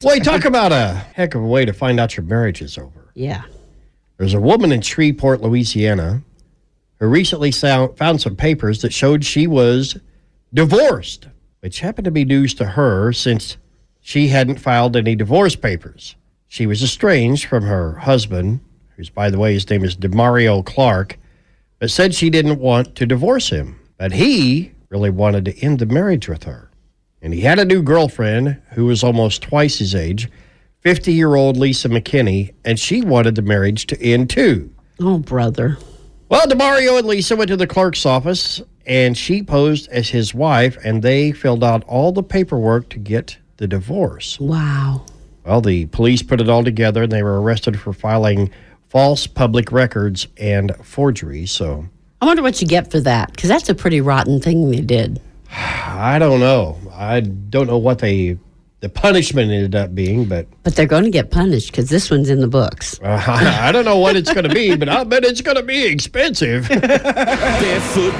Boy, talk about a heck of a way to find out your marriage is over. Yeah. There's a woman in Shreveport, Louisiana, who recently found some papers that showed she was divorced, which happened to be news to her since she hadn't filed any divorce papers. She was estranged from her husband, who's, by the way, his name is Demario Clark, but said she didn't want to divorce him. But he really wanted to end the marriage with her. And he had a new girlfriend who was almost twice his age, 50 year old Lisa McKinney, and she wanted the marriage to end too. Oh, brother. Well, Demario and Lisa went to the clerk's office and she posed as his wife, and they filled out all the paperwork to get the divorce. Wow. Well, the police put it all together and they were arrested for filing false public records and forgery. So I wonder what you get for that, because that's a pretty rotten thing they did. I don't know. I don't know what they the punishment ended up being, but But they're going to get punished because this one's in the books. uh, I don't know what it's going to be, but I bet it's going to be expensive. Barefoot